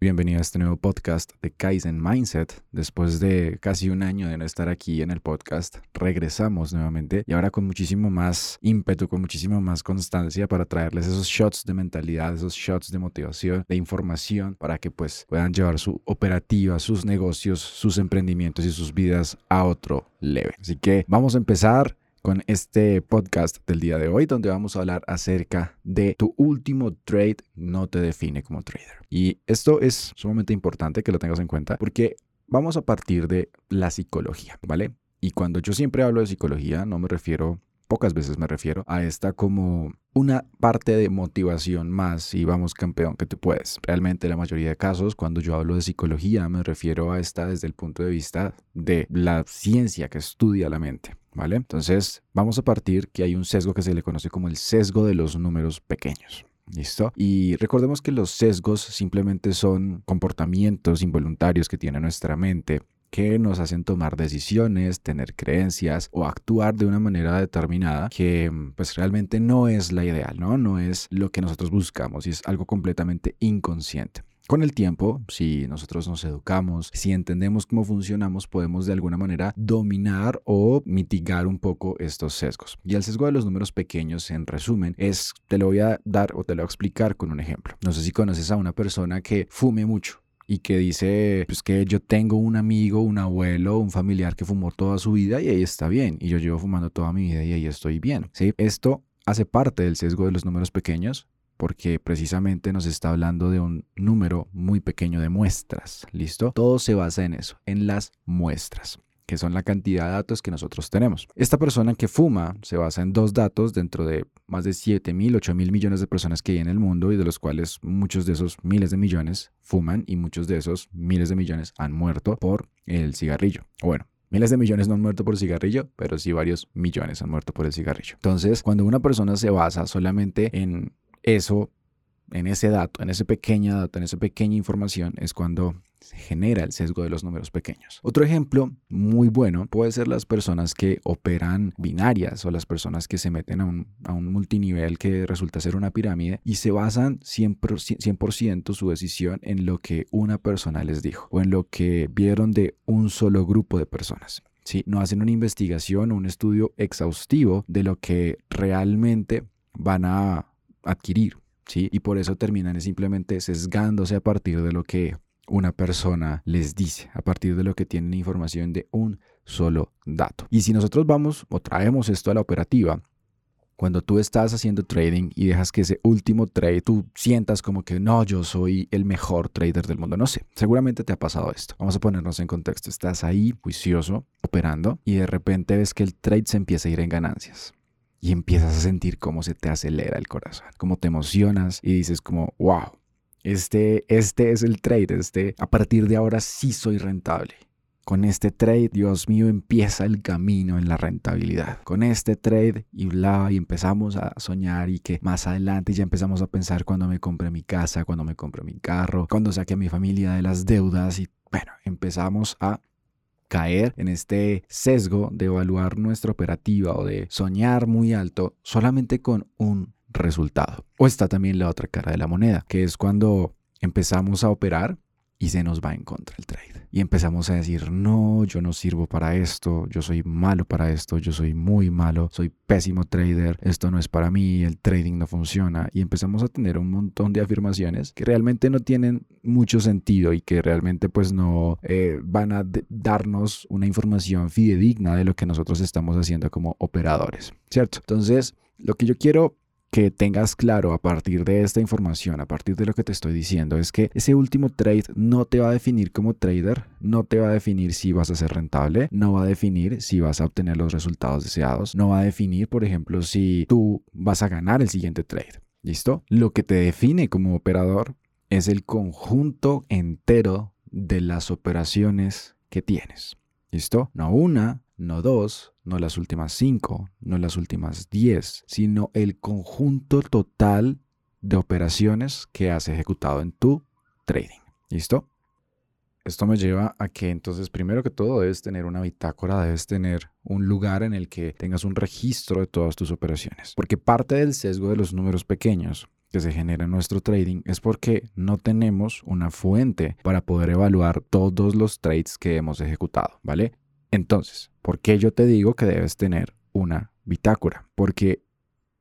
Bienvenido a este nuevo podcast de Kaizen Mindset. Después de casi un año de no estar aquí en el podcast, regresamos nuevamente y ahora con muchísimo más ímpetu, con muchísima más constancia para traerles esos shots de mentalidad, esos shots de motivación, de información para que pues puedan llevar su operativa, sus negocios, sus emprendimientos y sus vidas a otro level. Así que vamos a empezar con este podcast del día de hoy, donde vamos a hablar acerca de tu último trade no te define como trader. Y esto es sumamente importante que lo tengas en cuenta porque vamos a partir de la psicología, ¿vale? Y cuando yo siempre hablo de psicología, no me refiero pocas veces me refiero a esta como una parte de motivación más y vamos campeón que tú puedes. Realmente la mayoría de casos cuando yo hablo de psicología me refiero a esta desde el punto de vista de la ciencia que estudia la mente. ¿Vale? Entonces, vamos a partir que hay un sesgo que se le conoce como el sesgo de los números pequeños. ¿Listo? Y recordemos que los sesgos simplemente son comportamientos involuntarios que tiene nuestra mente que nos hacen tomar decisiones, tener creencias o actuar de una manera determinada que pues realmente no es la ideal, ¿no? No es lo que nosotros buscamos y es algo completamente inconsciente. Con el tiempo, si nosotros nos educamos, si entendemos cómo funcionamos, podemos de alguna manera dominar o mitigar un poco estos sesgos. Y el sesgo de los números pequeños, en resumen, es, te lo voy a dar o te lo voy a explicar con un ejemplo. No sé si conoces a una persona que fume mucho y que dice, pues que yo tengo un amigo, un abuelo, un familiar que fumó toda su vida y ahí está bien. Y yo llevo fumando toda mi vida y ahí estoy bien. ¿sí? Esto hace parte del sesgo de los números pequeños porque precisamente nos está hablando de un número muy pequeño de muestras, ¿listo? Todo se basa en eso, en las muestras que son la cantidad de datos que nosotros tenemos. Esta persona que fuma se basa en dos datos dentro de más de 7 mil, 8 mil millones de personas que hay en el mundo y de los cuales muchos de esos miles de millones fuman y muchos de esos miles de millones han muerto por el cigarrillo. Bueno, Miles de millones no han muerto por cigarrillo, pero sí varios millones han muerto por el cigarrillo. Entonces, cuando una persona se basa solamente en eso, en ese dato, en ese pequeño dato, en esa pequeña información, es cuando se genera el sesgo de los números pequeños. Otro ejemplo muy bueno puede ser las personas que operan binarias o las personas que se meten a un, a un multinivel que resulta ser una pirámide y se basan 100%, su decisión en lo que una persona les dijo o en lo que vieron de un solo grupo de personas. ¿sí? No hacen una investigación o un estudio exhaustivo de lo que realmente van a adquirir, ¿sí? Y por eso terminan simplemente sesgándose a partir de lo que una persona les dice, a partir de lo que tienen información de un solo dato. Y si nosotros vamos o traemos esto a la operativa, cuando tú estás haciendo trading y dejas que ese último trade tú sientas como que no, yo soy el mejor trader del mundo. No sé, seguramente te ha pasado esto. Vamos a ponernos en contexto. Estás ahí juicioso, operando y de repente ves que el trade se empieza a ir en ganancias y empiezas a sentir cómo se te acelera el corazón, cómo te emocionas y dices como, wow, este, este es el trade, este, a partir de ahora sí soy rentable. Con este trade, Dios mío, empieza el camino en la rentabilidad. Con este trade y bla, y empezamos a soñar y que más adelante ya empezamos a pensar cuando me compre mi casa, cuando me compre mi carro, cuando saque a mi familia de las deudas y bueno, empezamos a caer en este sesgo de evaluar nuestra operativa o de soñar muy alto solamente con un resultado. O está también la otra cara de la moneda, que es cuando empezamos a operar y se nos va en contra el trade. Y empezamos a decir, no, yo no sirvo para esto, yo soy malo para esto, yo soy muy malo, soy pésimo trader, esto no es para mí, el trading no funciona. Y empezamos a tener un montón de afirmaciones que realmente no tienen mucho sentido y que realmente pues no eh, van a darnos una información fidedigna de lo que nosotros estamos haciendo como operadores, ¿cierto? Entonces, lo que yo quiero que tengas claro a partir de esta información, a partir de lo que te estoy diciendo, es que ese último trade no te va a definir como trader, no te va a definir si vas a ser rentable, no va a definir si vas a obtener los resultados deseados, no va a definir, por ejemplo, si tú vas a ganar el siguiente trade. ¿Listo? Lo que te define como operador es el conjunto entero de las operaciones que tienes. ¿Listo? No una, no dos, no las últimas cinco, no las últimas diez, sino el conjunto total de operaciones que has ejecutado en tu trading. ¿Listo? Esto me lleva a que entonces primero que todo debes tener una bitácora, debes tener un lugar en el que tengas un registro de todas tus operaciones. Porque parte del sesgo de los números pequeños que se genera en nuestro trading es porque no tenemos una fuente para poder evaluar todos los trades que hemos ejecutado, ¿vale? Entonces, ¿por qué yo te digo que debes tener una bitácora? Porque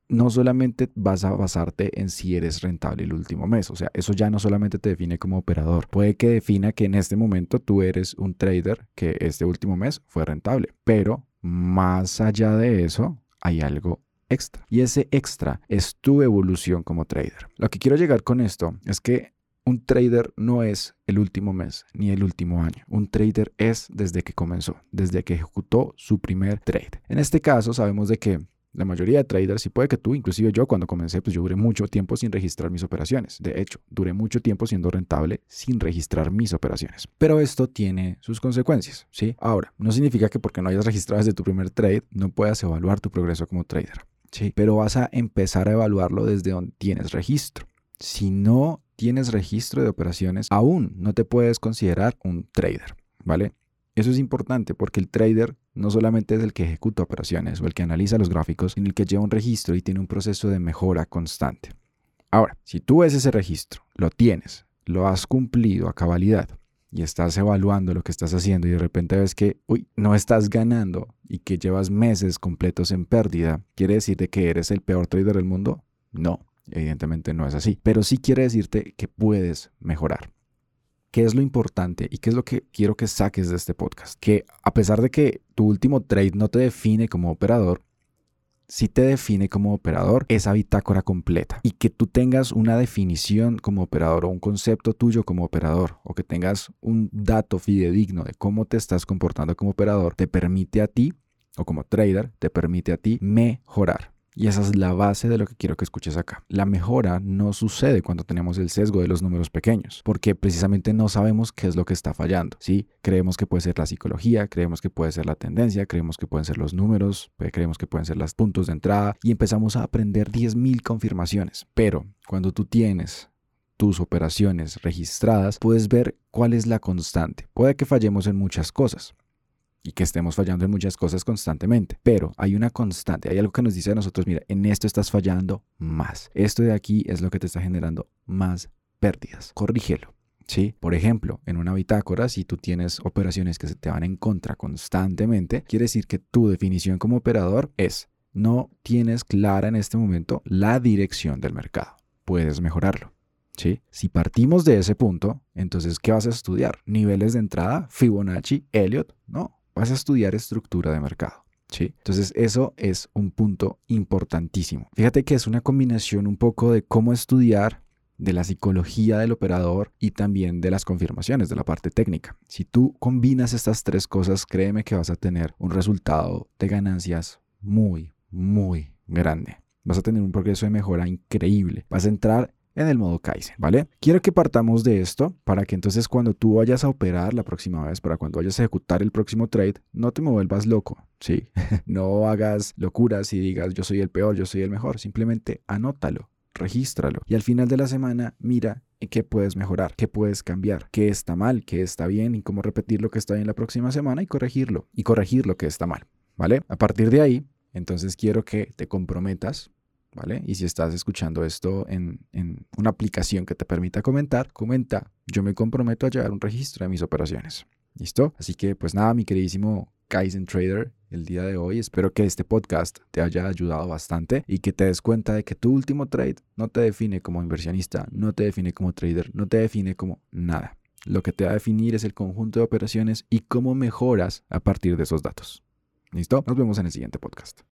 no solamente vas a basarte en si eres rentable el último mes, o sea, eso ya no solamente te define como operador, puede que defina que en este momento tú eres un trader que este último mes fue rentable, pero más allá de eso hay algo extra. Y ese extra es tu evolución como trader. Lo que quiero llegar con esto es que un trader no es el último mes ni el último año. Un trader es desde que comenzó, desde que ejecutó su primer trade. En este caso sabemos de que la mayoría de traders, y puede que tú, inclusive yo cuando comencé, pues yo duré mucho tiempo sin registrar mis operaciones. De hecho, duré mucho tiempo siendo rentable sin registrar mis operaciones. Pero esto tiene sus consecuencias, ¿sí? Ahora, no significa que porque no hayas registrado desde tu primer trade, no puedas evaluar tu progreso como trader. Sí, pero vas a empezar a evaluarlo desde donde tienes registro. Si no tienes registro de operaciones, aún no te puedes considerar un trader, ¿vale? Eso es importante porque el trader no solamente es el que ejecuta operaciones o el que analiza los gráficos, sino el que lleva un registro y tiene un proceso de mejora constante. Ahora, si tú ves ese registro, lo tienes, lo has cumplido a cabalidad y estás evaluando lo que estás haciendo y de repente ves que, uy, no estás ganando y que llevas meses completos en pérdida, ¿quiere decirte que eres el peor trader del mundo? No, evidentemente no es así, pero sí quiere decirte que puedes mejorar. ¿Qué es lo importante y qué es lo que quiero que saques de este podcast? Que a pesar de que tu último trade no te define como operador, si te define como operador esa bitácora completa y que tú tengas una definición como operador o un concepto tuyo como operador o que tengas un dato fidedigno de cómo te estás comportando como operador, te permite a ti o como trader, te permite a ti mejorar. Y esa es la base de lo que quiero que escuches acá. La mejora no sucede cuando tenemos el sesgo de los números pequeños, porque precisamente no sabemos qué es lo que está fallando. ¿sí? Creemos que puede ser la psicología, creemos que puede ser la tendencia, creemos que pueden ser los números, creemos que pueden ser los puntos de entrada y empezamos a aprender 10.000 confirmaciones. Pero cuando tú tienes tus operaciones registradas, puedes ver cuál es la constante. Puede que fallemos en muchas cosas, y que estemos fallando en muchas cosas constantemente. Pero hay una constante, hay algo que nos dice a nosotros, mira, en esto estás fallando más. Esto de aquí es lo que te está generando más pérdidas. Corrígelo. ¿Sí? Por ejemplo, en una bitácora, si tú tienes operaciones que se te van en contra constantemente, quiere decir que tu definición como operador es no tienes clara en este momento la dirección del mercado. Puedes mejorarlo. ¿Sí? Si partimos de ese punto, entonces, ¿qué vas a estudiar? ¿Niveles de entrada? ¿Fibonacci? ¿Elliot? No vas a estudiar estructura de mercado. ¿sí? Entonces eso es un punto importantísimo. Fíjate que es una combinación un poco de cómo estudiar de la psicología del operador y también de las confirmaciones de la parte técnica. Si tú combinas estas tres cosas, créeme que vas a tener un resultado de ganancias muy, muy grande. Vas a tener un progreso de mejora increíble. Vas a entrar en el modo Kaizen, ¿vale? Quiero que partamos de esto para que entonces cuando tú vayas a operar la próxima vez, para cuando vayas a ejecutar el próximo trade, no te vuelvas loco, ¿sí? no hagas locuras y digas yo soy el peor, yo soy el mejor, simplemente anótalo, regístralo y al final de la semana mira qué puedes mejorar, qué puedes cambiar, qué está mal, qué está bien y cómo repetir lo que está bien la próxima semana y corregirlo y corregir lo que está mal, ¿vale? A partir de ahí, entonces quiero que te comprometas ¿vale? Y si estás escuchando esto en, una aplicación que te permita comentar, comenta, yo me comprometo a llevar un registro de mis operaciones. ¿Listo? Así que pues nada, mi queridísimo Kaizen Trader, el día de hoy espero que este podcast te haya ayudado bastante y que te des cuenta de que tu último trade no te define como inversionista, no te define como trader, no te define como nada. Lo que te va a definir es el conjunto de operaciones y cómo mejoras a partir de esos datos. ¿Listo? Nos vemos en el siguiente podcast.